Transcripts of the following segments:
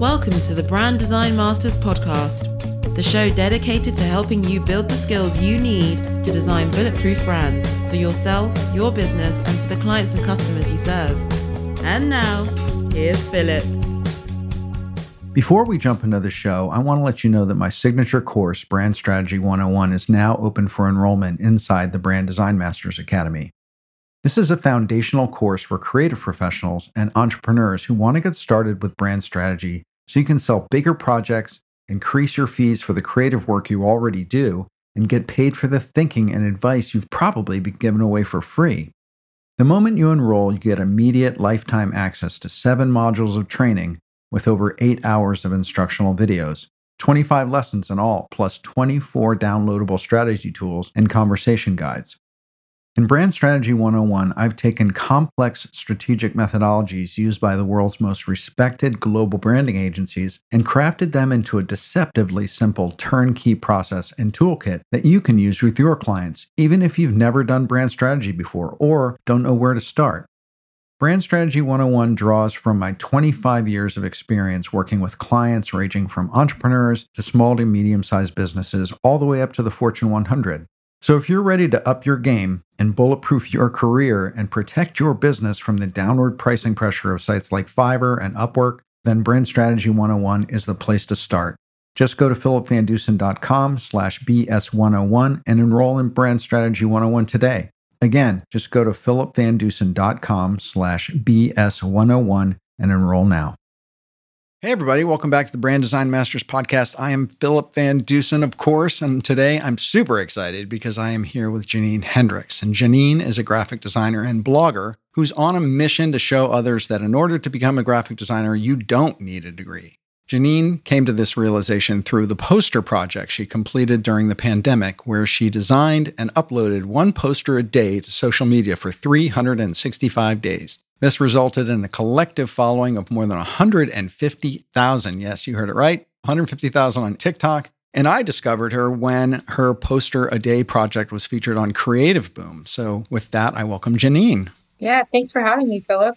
Welcome to the Brand Design Masters podcast, the show dedicated to helping you build the skills you need to design bulletproof brands for yourself, your business, and for the clients and customers you serve. And now, here's Philip. Before we jump into the show, I want to let you know that my signature course, Brand Strategy 101, is now open for enrollment inside the Brand Design Masters Academy. This is a foundational course for creative professionals and entrepreneurs who want to get started with brand strategy so you can sell bigger projects, increase your fees for the creative work you already do, and get paid for the thinking and advice you've probably been given away for free. The moment you enroll, you get immediate lifetime access to seven modules of training with over eight hours of instructional videos, 25 lessons in all, plus 24 downloadable strategy tools and conversation guides. In Brand Strategy 101, I've taken complex strategic methodologies used by the world's most respected global branding agencies and crafted them into a deceptively simple turnkey process and toolkit that you can use with your clients, even if you've never done brand strategy before or don't know where to start. Brand Strategy 101 draws from my 25 years of experience working with clients ranging from entrepreneurs to small to medium sized businesses, all the way up to the Fortune 100. So, if you're ready to up your game and bulletproof your career and protect your business from the downward pricing pressure of sites like Fiverr and Upwork, then Brand Strategy 101 is the place to start. Just go to philipvandusen.com slash BS101 and enroll in Brand Strategy 101 today. Again, just go to philipvandusen.com slash BS101 and enroll now. Hey, everybody, welcome back to the Brand Design Masters podcast. I am Philip Van Dusen, of course, and today I'm super excited because I am here with Janine Hendricks. And Janine is a graphic designer and blogger who's on a mission to show others that in order to become a graphic designer, you don't need a degree. Janine came to this realization through the poster project she completed during the pandemic, where she designed and uploaded one poster a day to social media for 365 days. This resulted in a collective following of more than 150,000. Yes, you heard it right 150,000 on TikTok. And I discovered her when her poster a day project was featured on Creative Boom. So, with that, I welcome Janine. Yeah, thanks for having me, Philip.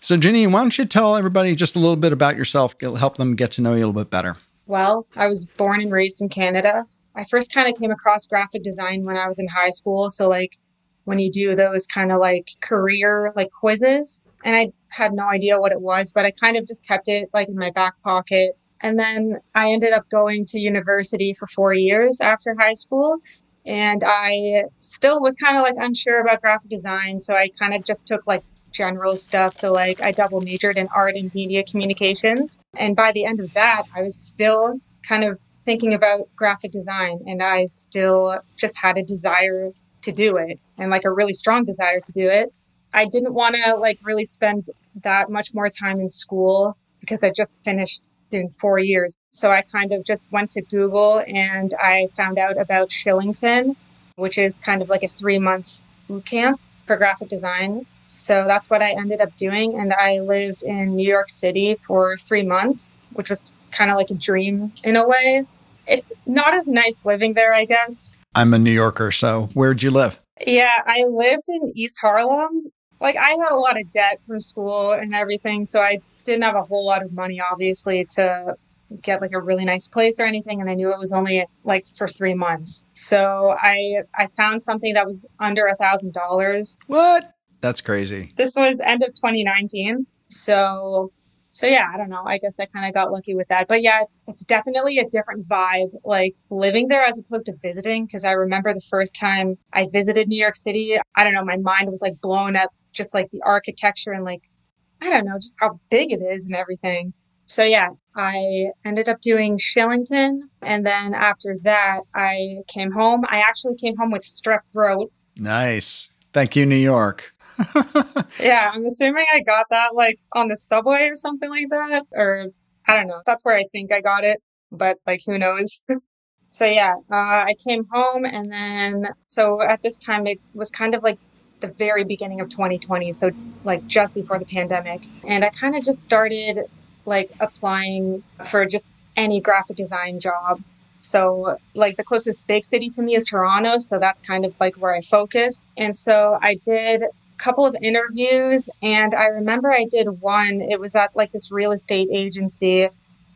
so, Janine, why don't you tell everybody just a little bit about yourself, help them get to know you a little bit better? Well, I was born and raised in Canada. I first kind of came across graphic design when I was in high school. So, like, when you do those kind of like career like quizzes. And I had no idea what it was, but I kind of just kept it like in my back pocket. And then I ended up going to university for four years after high school. And I still was kind of like unsure about graphic design. So I kind of just took like general stuff. So, like, I double majored in art and media communications. And by the end of that, I was still kind of thinking about graphic design and I still just had a desire to do it and like a really strong desire to do it. I didn't want to like really spend that much more time in school because I just finished doing four years. So I kind of just went to Google and I found out about Shillington, which is kind of like a three month boot camp for graphic design. So that's what I ended up doing. And I lived in New York City for three months, which was kind of like a dream in a way. It's not as nice living there, I guess. I'm a New Yorker, so where'd you live? Yeah, I lived in East Harlem. Like I had a lot of debt from school and everything, so I didn't have a whole lot of money obviously to get like a really nice place or anything and I knew it was only like for 3 months. So I I found something that was under a thousand dollars. What? That's crazy. This was end of 2019. So so yeah, I don't know. I guess I kind of got lucky with that. But yeah, it's definitely a different vibe, like living there as opposed to visiting. Because I remember the first time I visited New York City, I don't know, my mind was like blown up, just like the architecture and like, I don't know, just how big it is and everything. So yeah, I ended up doing Shillington. And then after that, I came home. I actually came home with strep throat. Nice. Thank you, New York. yeah, I'm assuming I got that like on the subway or something like that. Or I don't know. That's where I think I got it, but like who knows? so yeah, uh, I came home and then, so at this time, it was kind of like the very beginning of 2020. So like just before the pandemic. And I kind of just started like applying for just any graphic design job. So, like, the closest big city to me is Toronto. So, that's kind of like where I focused. And so, I did couple of interviews and I remember I did one. It was at like this real estate agency.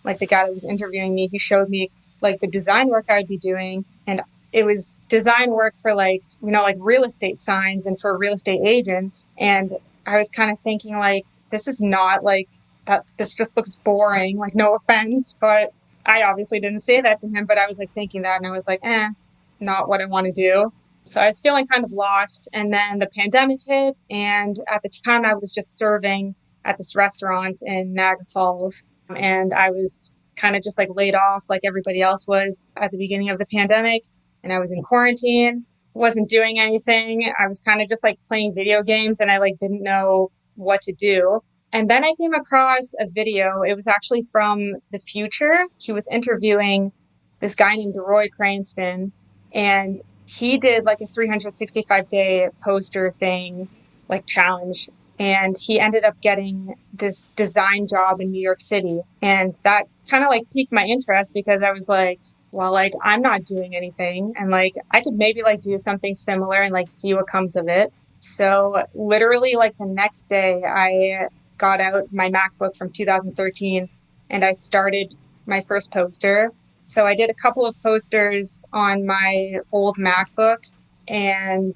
Like the guy that was interviewing me, he showed me like the design work I'd be doing and it was design work for like, you know, like real estate signs and for real estate agents and I was kind of thinking like this is not like that this just looks boring, like no offense, but I obviously didn't say that to him, but I was like thinking that and I was like, "Eh, not what I want to do." So I was feeling kind of lost. And then the pandemic hit. And at the time, I was just serving at this restaurant in Niagara Falls. And I was kind of just like laid off like everybody else was at the beginning of the pandemic. And I was in quarantine, wasn't doing anything. I was kind of just like playing video games and I like didn't know what to do. And then I came across a video. It was actually from the Futur. He was interviewing this guy named Roy Cranston. And he did like a 365 day poster thing, like challenge. And he ended up getting this design job in New York City. And that kind of like piqued my interest because I was like, well, like I'm not doing anything. And like I could maybe like do something similar and like see what comes of it. So literally like the next day I got out my MacBook from 2013 and I started my first poster so I did a couple of posters on my old MacBook and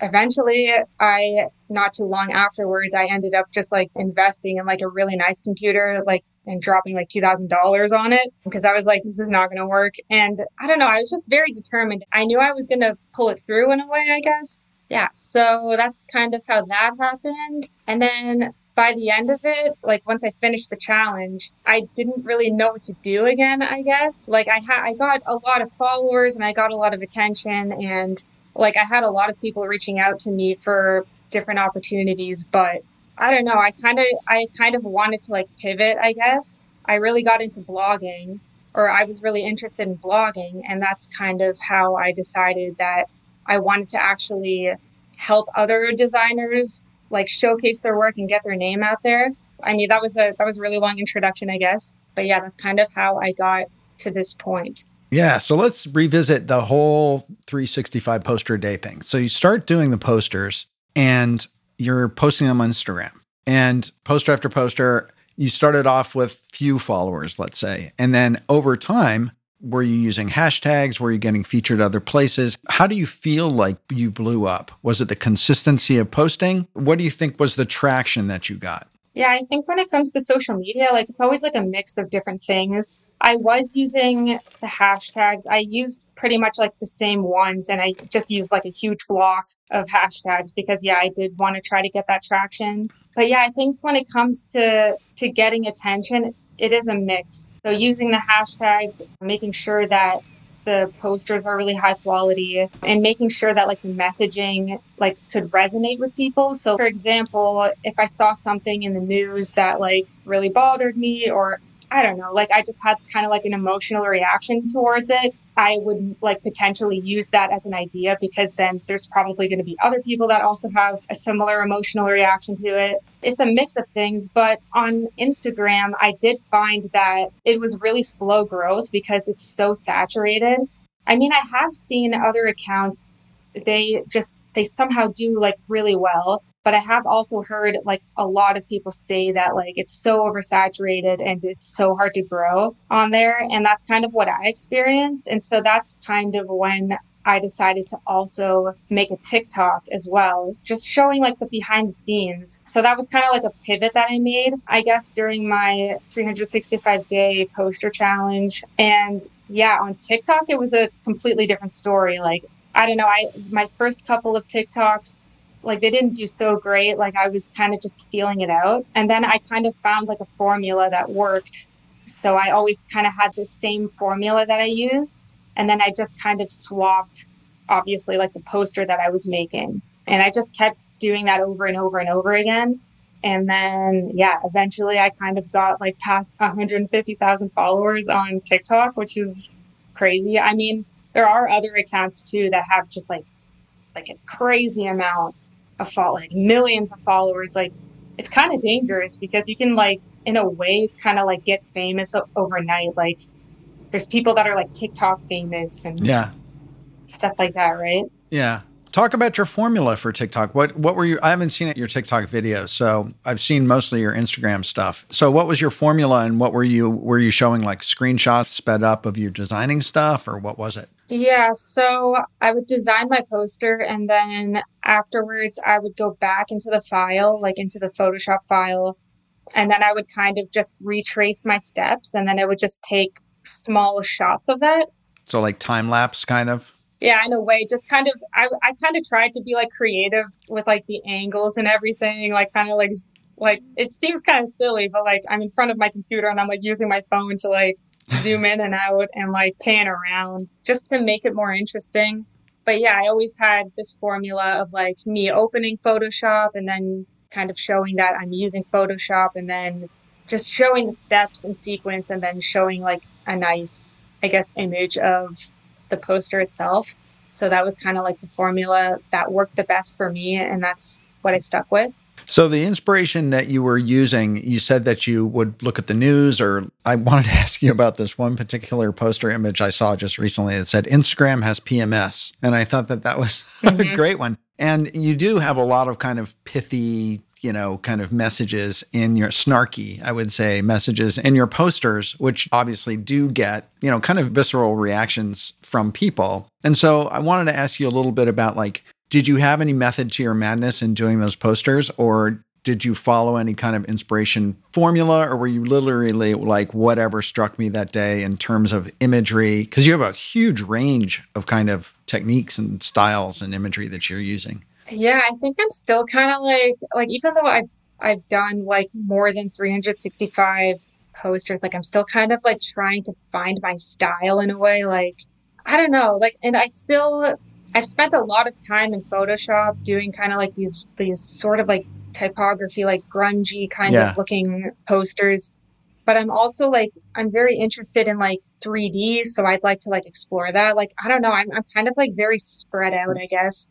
eventually I not too long afterwards I ended up just like investing in like a really nice computer like and dropping like $2000 on it because I was like this is not going to work and I don't know I was just very determined. I knew I was going to pull it through in a way I guess. Yeah, so that's kind of how that happened. And then by the end of it, like once I finished the challenge, I didn't really know what to do again, I guess. Like I had I got a lot of followers and I got a lot of attention and like I had a lot of people reaching out to me for different opportunities, but I don't know, I kind of I kind of wanted to like pivot, I guess. I really got into blogging or I was really interested in blogging and that's kind of how I decided that I wanted to actually help other designers like showcase their work and get their name out there. I mean, that was a that was a really long introduction, I guess. But yeah, that's kind of how I got to this point. Yeah, so let's revisit the whole 365 poster a day thing. So you start doing the posters and you're posting them on Instagram. And poster after poster, you started off with few followers, let's say. And then over time, were you using hashtags? Were you getting featured other places? How do you feel like you blew up? Was it the consistency of posting? What do you think was the traction that you got? Yeah, I think when it comes to social media, like it's always like a mix of different things. I was using the hashtags. I used pretty much like the same ones and I just used like a huge block of hashtags because yeah, I did want to try to get that traction. But yeah, I think when it comes to to getting attention, it is a mix. So using the hashtags, making sure that the posters are really high quality and making sure that like the messaging like could resonate with people so for example if i saw something in the news that like really bothered me or I don't know, like I just had kind of like an emotional reaction towards it. I would like potentially use that as an idea because then there's probably going to be other people that also have a similar emotional reaction to it. It's a mix of things, but on Instagram, I did find that it was really slow growth because it's so saturated. I mean, I have seen other accounts, they just, they somehow do like really well but I have also heard like a lot of people say that like it's so oversaturated and it's so hard to grow on there. And that's kind of what I experienced. And so that's kind of when I decided to also make a TikTok as well, just showing like the behind the scenes. So that was kind of like a pivot that I made, I guess, during my 365 day poster challenge. And yeah, on TikTok, it was a completely different story. Like, I don't know, I my first couple of TikToks like they didn't do so great. Like I was kind of just feeling it out. And then I kind of found like a formula that worked. So I always kind of had the same formula that I used. And then I just kind of swapped, obviously, like the poster that I was making. And I just kept doing that over and over and over again. And then, yeah, eventually I kind of got like past 150,000 followers on TikTok, which is crazy. I mean, there are other accounts too that have just like like a crazy amount of follow, like millions of followers, like it's kind of dangerous because you can like in a way kind of like get famous overnight. Like there's people that are like TikTok famous and yeah, stuff like that, right? Yeah. Talk about your formula for TikTok. What what were you? I haven't seen it your TikTok videos, so I've seen mostly your Instagram stuff. So what was your formula, and what were you were you showing like screenshots sped up of you designing stuff, or what was it? Yeah, so I would design my poster, and then afterwards I would go back into the file, like into the Photoshop file, and then I would kind of just retrace my steps, and then I would just take small shots of that. So like time lapse, kind of yeah in a way just kind of I, I kind of tried to be like creative with like the angles and everything like kind of like like it seems kind of silly but like i'm in front of my computer and i'm like using my phone to like zoom in and out and like pan around just to make it more interesting but yeah i always had this formula of like me opening photoshop and then kind of showing that i'm using photoshop and then just showing the steps and sequence and then showing like a nice i guess image of the poster itself. So that was kind of like the formula that worked the best for me. And that's what I stuck with. So the inspiration that you were using, you said that you would look at the news, or I wanted to ask you about this one particular poster image I saw just recently that said Instagram has PMS, and I thought that that was mm-hmm. a great one. And you do have a lot of kind of pithy you know, kind of messages in your snarky, I would say, messages in your posters, which obviously do get, you know, kind of visceral reactions from people. And so I wanted to ask you a little bit about like, did you have any method to your madness in doing those posters or did you follow any kind of inspiration formula or were you literally like whatever struck me that day in terms of imagery because you have a huge range of kind of techniques and styles and imagery that you're using yeah, I think I'm still kind of like like even though I've I've done like more than 365 posters, like I'm still kind of like trying to find my style in a way. Like I don't know, like and I still I've spent a lot of time in Photoshop doing kind of like these these sort of like typography, like grungy kind yeah. of looking posters. But I'm also like I'm very interested in like 3D, so I'd like to like explore that. Like I don't know, I'm I'm kind of like very spread out, I guess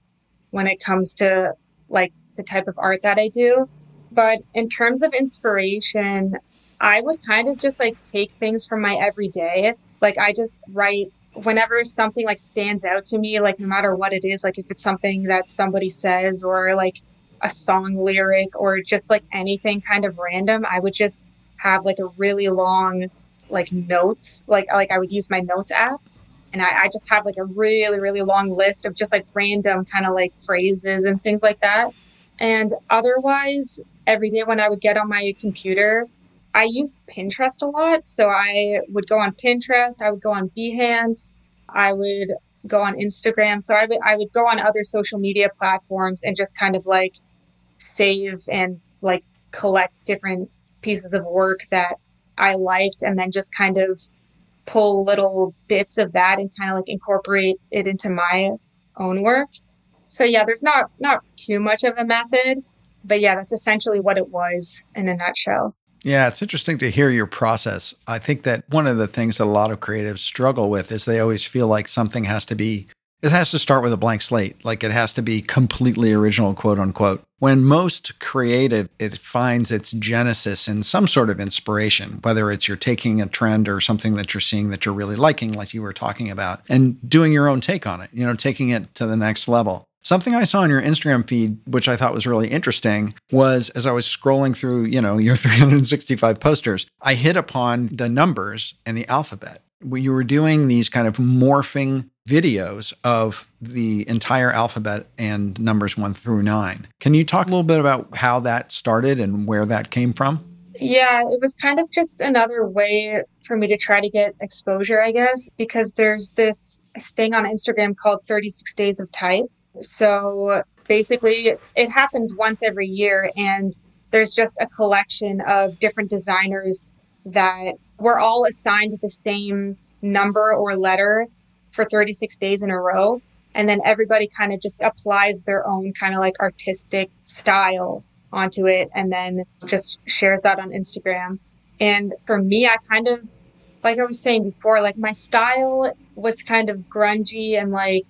when it comes to like the type of art that I do. But in terms of inspiration, I would kind of just like take things from my everyday. Like I just write whenever something like stands out to me, like no matter what it is, like if it's something that somebody says or like a song lyric or just like anything kind of random, I would just have like a really long like notes. Like like I would use my notes app and I, I, just have like a really really long list of just like random kind of like phrases and things like that and otherwise every day when i would get on my computer i used pinterest a lot so i would go on pinterest i would go on behance i would go on instagram so i would, I would go on other social media platforms and just kind of like save and like collect different pieces of work that i liked and then just kind of pull little bits of that and kind of like incorporate it into my own work. So yeah, there's not not too much of a method, but yeah, that's essentially what it was in a nutshell. Yeah, it's interesting to hear your process. I think that one of the things that a lot of creatives struggle with is they always feel like something has to be it has to start with a blank slate. Like it has to be completely original, quote unquote. When most creative, it finds its genesis in some sort of inspiration, whether it's you're taking a trend or something that you're seeing that you're really liking, like you were talking about, and doing your own take on it, you know, taking it to the next level. Something I saw on your Instagram feed, which I thought was really interesting, was as I was scrolling through, you know, your 365 posters, I hit upon the numbers and the alphabet. You were doing these kind of morphing videos of the entire alphabet and numbers one through nine. Can you talk a little bit about how that started and where that came from? Yeah, it was kind of just another way for me to try to get exposure, I guess, because there's this thing on Instagram called 36 Days of Type. So basically, it happens once every year, and there's just a collection of different designers that were all assigned the same number or letter for 36 days in a row. And then everybody kind of just applies their own kind of like artistic style onto it and then just shares that on Instagram. And for me, I kind of, like I was saying before, like my style was kind of grungy and like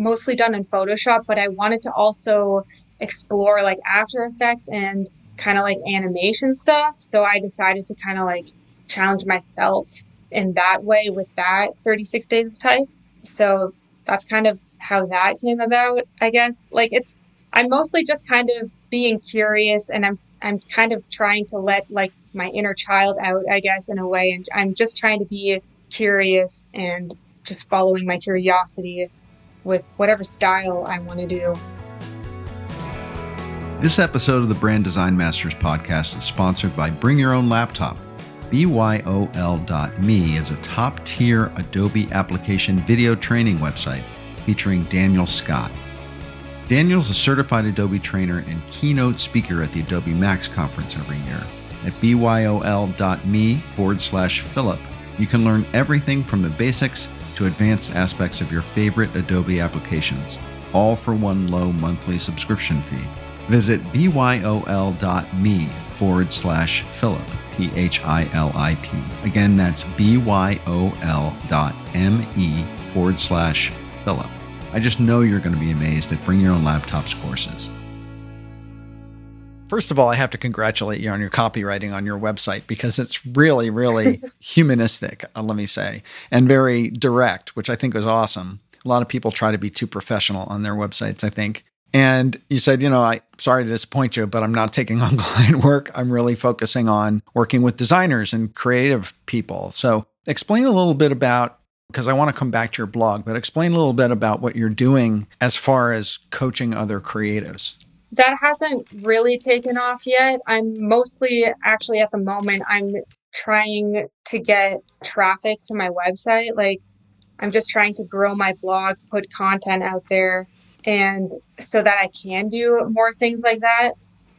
mostly done in Photoshop, but I wanted to also explore like After Effects and kind of like animation stuff. So I decided to kind of like challenge myself in that way with that 36 days of type. So that's kind of how that came about, I guess. Like it's I'm mostly just kind of being curious and I'm I'm kind of trying to let like my inner child out, I guess, in a way. And I'm just trying to be curious and just following my curiosity with whatever style I want to do. This episode of the Brand Design Masters podcast is sponsored by Bring Your Own Laptop. BYOL.me is a top tier Adobe application video training website featuring Daniel Scott. Daniel's a certified Adobe trainer and keynote speaker at the Adobe Max conference every year. At byol.me forward slash Philip, you can learn everything from the basics to advanced aspects of your favorite Adobe applications, all for one low monthly subscription fee. Visit byol.me forward slash Philip, P H I L I P. Again, that's byol.me forward slash Philip. I just know you're going to be amazed at Bring Your Own Laptops courses. First of all, I have to congratulate you on your copywriting on your website because it's really, really humanistic, uh, let me say, and very direct, which I think was awesome. A lot of people try to be too professional on their websites, I think. And you said, you know, I sorry to disappoint you, but I'm not taking on client work. I'm really focusing on working with designers and creative people. So explain a little bit about because I want to come back to your blog, but explain a little bit about what you're doing as far as coaching other creatives. That hasn't really taken off yet. I'm mostly actually at the moment, I'm trying to get traffic to my website. Like, I'm just trying to grow my blog, put content out there, and so that I can do more things like that.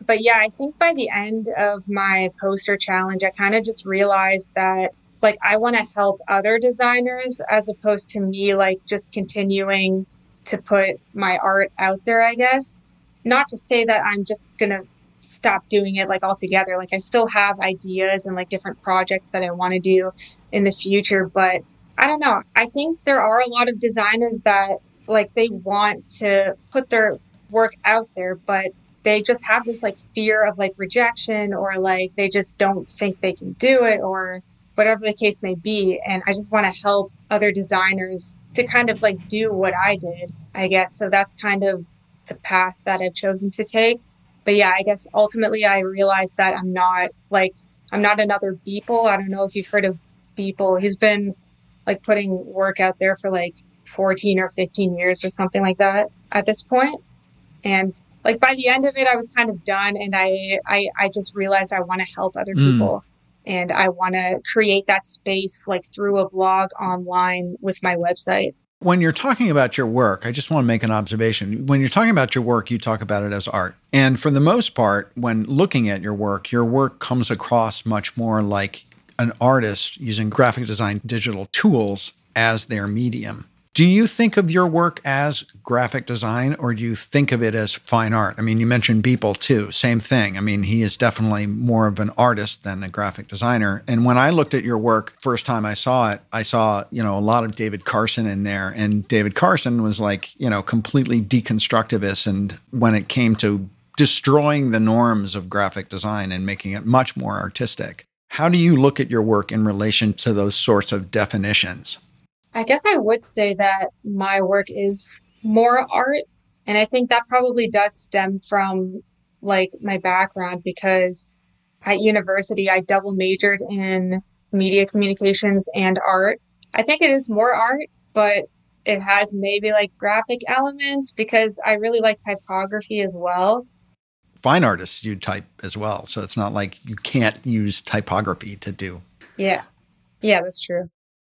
But yeah, I think by the end of my poster challenge, I kind of just realized that like I want to help other designers as opposed to me like just continuing to put my art out there, I guess. Not to say that I'm just going to stop doing it like altogether. Like I still have ideas and like different projects that I want to do in the future, but I don't know. I think there are a lot of designers that like they want to put their work out there, but they just have this like fear of like rejection or like they just don't think they can do it or whatever the case may be. And I just want to help other designers to kind of like do what I did, I guess. So that's kind of the path that I've chosen to take. But yeah, I guess ultimately I realized that I'm not like, I'm not another Beeple. I don't know if you've heard of Beeple. He's been like putting work out there for like 14 or 15 years or something like that at this point. And like by the end of it, I was kind of done. And I, I, I just realized I want to help other mm. people and I want to create that space like through a blog online with my website. When you're talking about your work, I just want to make an observation. When you're talking about your work, you talk about it as art. And for the most part, when looking at your work, your work comes across much more like an artist using graphic design digital tools as their medium. Do you think of your work as graphic design or do you think of it as fine art? I mean, you mentioned Beeple too, same thing. I mean, he is definitely more of an artist than a graphic designer. And when I looked at your work first time I saw it, I saw, you know, a lot of David Carson in there. And David Carson was like, you know, completely deconstructivist. And when it came to destroying the norms of graphic design and making it much more artistic, how do you look at your work in relation to those sorts of definitions? I guess I would say that my work is more art. And I think that probably does stem from like my background because at university I double majored in media communications and art. I think it is more art, but it has maybe like graphic elements because I really like typography as well. Fine artists you type as well. So it's not like you can't use typography to do. Yeah. Yeah, that's true.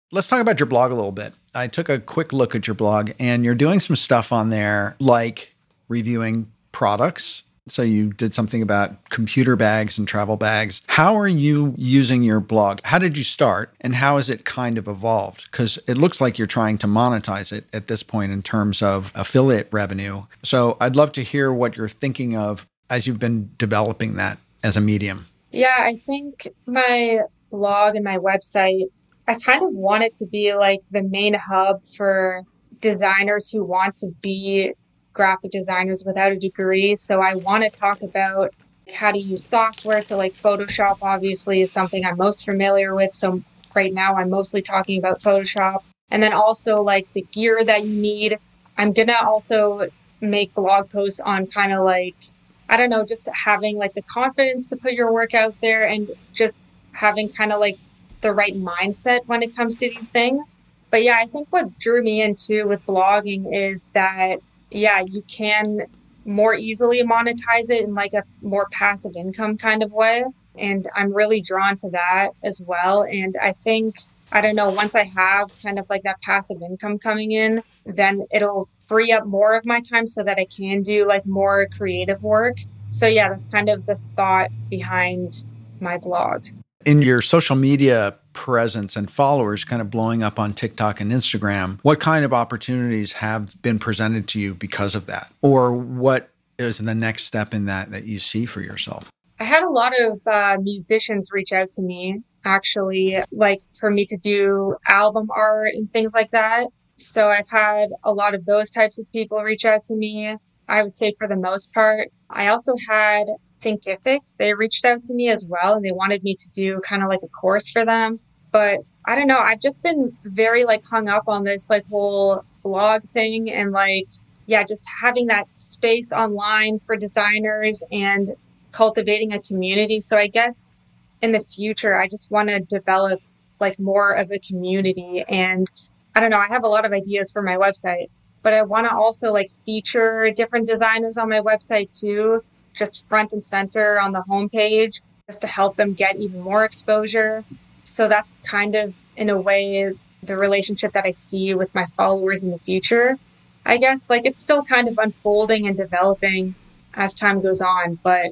Let's talk about your blog a little bit. I took a quick look at your blog and you're doing some stuff on there like reviewing products. So you did something about computer bags and travel bags. How are you using your blog? How did you start and how has it kind of evolved? Because it looks like you're trying to monetize it at this point in terms of affiliate revenue. So I'd love to hear what you're thinking of as you've been developing that as a medium. Yeah, I think my blog and my website I kind of want it to be like the main hub for designers who want to be graphic designers without a degree. So I want to talk about how to use software. So, like Photoshop, obviously, is something I'm most familiar with. So, right now, I'm mostly talking about Photoshop. And then also, like the gear that you need. I'm going to also make blog posts on kind of like, I don't know, just having like the confidence to put your work out there and just having kind of like the right mindset when it comes to these things. But yeah, I think what drew me into with blogging is that, yeah, you can more easily monetize it in like a more passive income kind of way. And I'm really drawn to that as well. And I think, I don't know, once I have kind of like that passive income coming in, then it'll free up more of my time so that I can do like more creative work. So, yeah, that's kind of the thought behind my blog. In your social media presence and followers kind of blowing up on TikTok and Instagram, what kind of opportunities have been presented to you because of that? Or what is the next step in that that you see for yourself? I had a lot of uh, musicians reach out to me, actually, like for me to do album art and things like that. So I've had a lot of those types of people reach out to me. I would say for the most part. I also had Thinkific. They reached out to me as well and they wanted me to do kind of like a course for them. But I don't know. I've just been very like hung up on this like whole blog thing and like, yeah, just having that space online for designers and cultivating a community. So I guess in the future, I just want to develop like more of a community. And I don't know, I have a lot of ideas for my website, but I want to also like feature different designers on my website too, just front and center on the homepage, just to help them get even more exposure. So that's kind of, in a way, the relationship that I see with my followers in the future. I guess like it's still kind of unfolding and developing as time goes on, but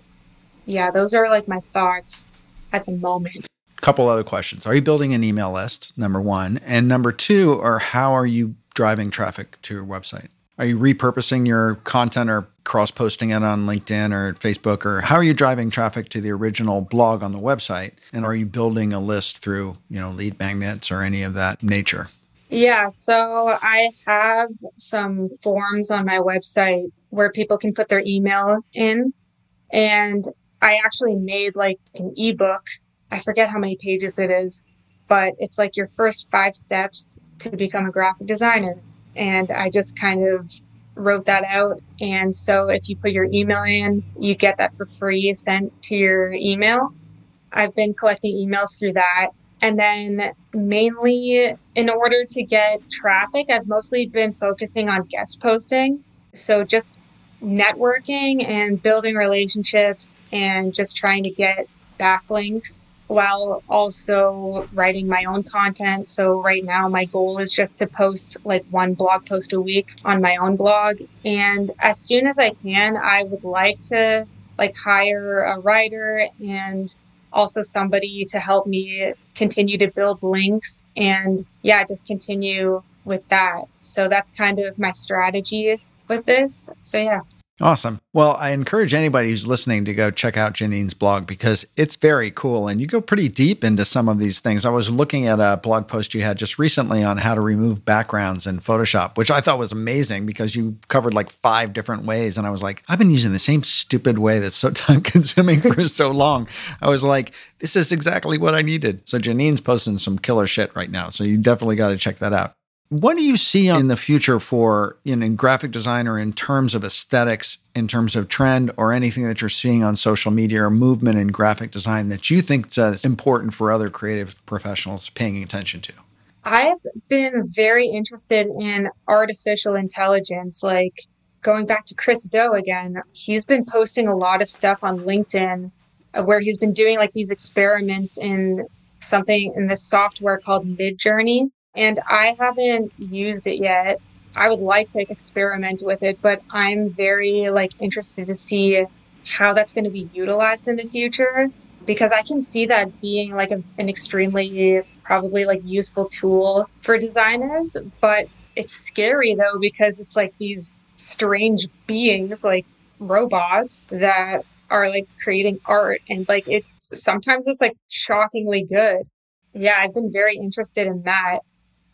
yeah, those are like my thoughts at the moment. Couple other questions. Are you building an email list? Number one. And number two, or how are you driving traffic to your website? Are you repurposing your content or cross posting it on LinkedIn or Facebook? Or how are you driving traffic to the original blog on the website? And are you building a list through, you know, lead magnets or any of that nature? Yeah, so I have some forms on my website where people can put their email in. And I actually made like an ebook. I forget how many pages it is, but it's like your first five steps to become a graphic designer. And I just kind of wrote that out. And so if you put your email in, you get that for free sent to your email. I've been collecting emails through that. And then mainly in order to get traffic, I've mostly been focusing on guest posting. So just networking and building relationships and just trying to get backlinks while also writing my own content. So right now my goal is just to post like one blog post a week on my own blog. And as soon as I can, I would like to like hire a writer and also somebody to help me continue to build links and yeah, just continue with that. So that's kind of my strategy with this. So yeah. Awesome. Well, I encourage anybody who's listening to go check out Janine's blog because it's very cool and you go pretty deep into some of these things. I was looking at a blog post you had just recently on how to remove backgrounds in Photoshop, which I thought was amazing because you covered like five different ways. And I was like, I've been using the same stupid way that's so time consuming for so long. I was like, this is exactly what I needed. So Janine's posting some killer shit right now. So you definitely got to check that out. What do you see in the future for in graphic design or in terms of aesthetics, in terms of trend or anything that you're seeing on social media or movement in graphic design that you think is important for other creative professionals paying attention to? I've been very interested in artificial intelligence, like going back to Chris Do again. He's been posting a lot of stuff on LinkedIn uh, where he's been doing like these experiments in something in this software called Midjourney and I haven't used it yet. I would like to experiment with it, but I'm very like interested to see how that's going to be utilized in the future because I can see that being like a, an extremely probably like useful tool for designers, but it's scary though because it's like these strange beings like robots that are like creating art and like it's sometimes it's like shockingly good. Yeah, I've been very interested in that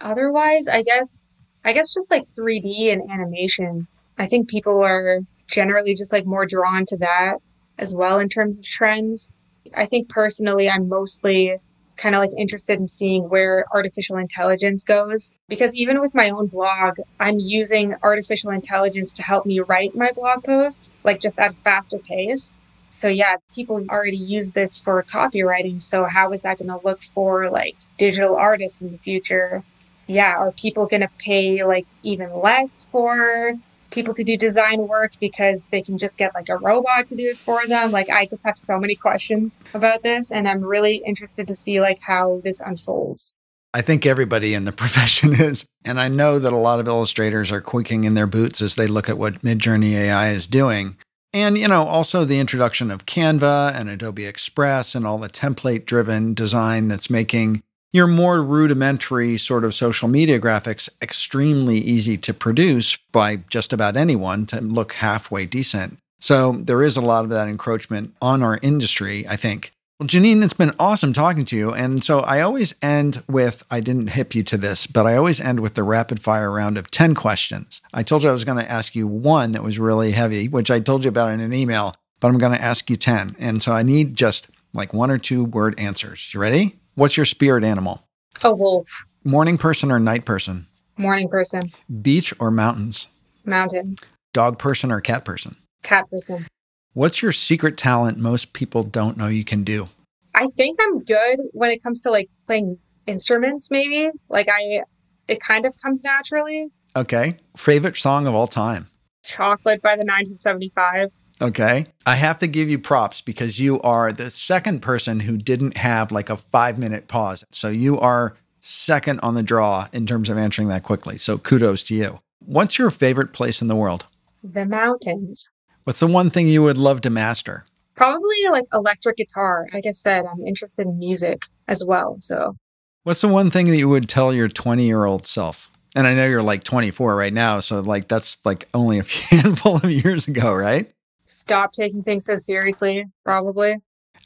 otherwise, I guess I guess just like 3D and animation. I think people are generally just like more drawn to that as well in terms of trends. I think personally I'm mostly kind of like interested in seeing where artificial intelligence goes. Because even with my own blog, I'm using artificial intelligence to help me write my blog posts, like just at faster pace. So yeah, people already use this for copywriting. So how is that going to look for like digital artists in the future? Yeah, are people going to pay like even less for people to do design work because they can just get like a robot to do it for them. Like I just have so many questions about this and I'm really interested to see like how this unfolds. I think everybody in the profession is. And I know that a lot of illustrators are quaking in their boots as they look at what Midjourney AI is doing. And, you know, also the introduction of Canva and Adobe Express and all the template driven design that's making your more rudimentary sort of social media graphics extremely easy to produce by just about anyone to look halfway decent. So there is a lot of that encroachment on our industry, I think. Well, Janine, it's been awesome talking to you. And so I always end with I didn't hip you to this, but I always end with the rapid fire round of 10 questions. I told you I was going to ask you one that was really heavy, which I told you about in an email, but I'm going to ask you 10. And so I need just like one or two word answers. You ready? What's your spirit animal? A wolf. Morning person or night person? Morning person. Beach or mountains? Mountains. Dog person or cat person? Cat person. What's your secret talent most people don't know you can do? I think I'm good when it comes to like playing instruments, maybe. Like I, it kind of comes naturally. Okay. Favorite song of all time? Chocolate by the 1975. Okay. I have to give you props because you are the second person who didn't have like a five minute pause. So you are second on the draw in terms of answering that quickly. So kudos to you. What's your favorite place in the world? The mountains. What's the one thing you would love to master? Probably like electric guitar. Like I said, I'm interested in music as well. So, what's the one thing that you would tell your 20 year old self? And I know you're like 24 right now. So, like, that's like only a handful of years ago, right? Stop taking things so seriously, probably.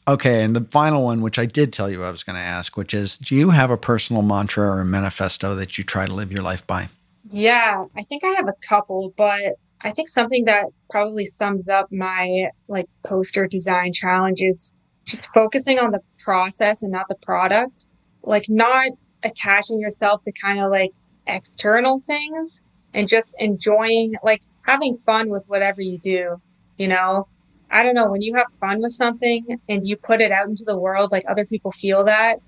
Okay, and the final one, which I did tell you I was going to ask, which is do you have a personal mantra or a manifesto that you try to live your life by? Yeah, I think I have a couple, but I think something that probably sums up my like poster design challenge is just focusing on the process and not the product. Like not attaching yourself to kind of like external things and just enjoying like having fun with whatever you do you know i don't know when you have fun with something and you put it out into the world like other people feel that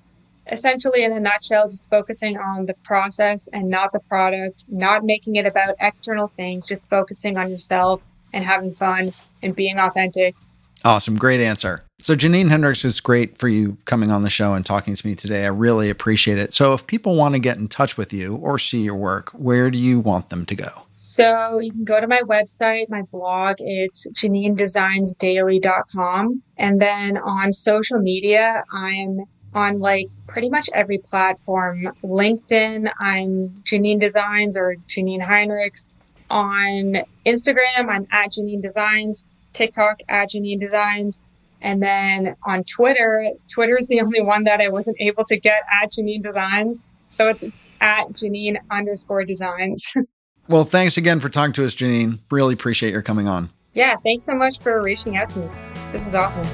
essentially in a nutshell just focusing on the process and not the product not making it about external things just focusing on yourself and having fun and being authentic Awesome. Great answer. So, Janine Hendricks is great for you coming on the show and talking to me today. I really appreciate it. So, if people want to get in touch with you or see your work, where do you want them to go? So, you can go to my website, my blog. It's janinedesignsdaily.com. And then on social media, I'm on like pretty much every platform. LinkedIn, I'm Janine Designs or Janine Heinrichs. On Instagram, I'm at Janine Designs. TikTok at Janine Designs. And then on Twitter, Twitter is the only one that I wasn't able to get at Janine Designs. So it's at Janine underscore designs. well, thanks again for talking to us, Janine. Really appreciate your coming on. Yeah, thanks so much for reaching out to me. This is awesome.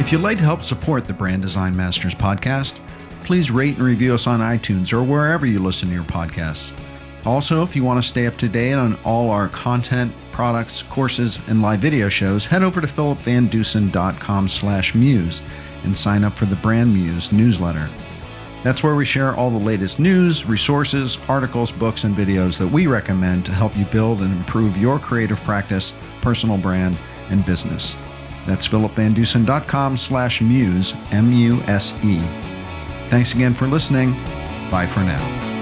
If you'd like to help support the Brand Design Masters podcast, please rate and review us on iTunes or wherever you listen to your podcasts. Also, if you want to stay up to date on all our content, products, courses, and live video shows, head over to philipvandusen.com slash muse and sign up for the Brand Muse newsletter. That's where we share all the latest news, resources, articles, books, and videos that we recommend to help you build and improve your creative practice, personal brand, and business. That's philipvandusen.com slash muse, M-U-S-E. Thanks again for listening. Bye for now.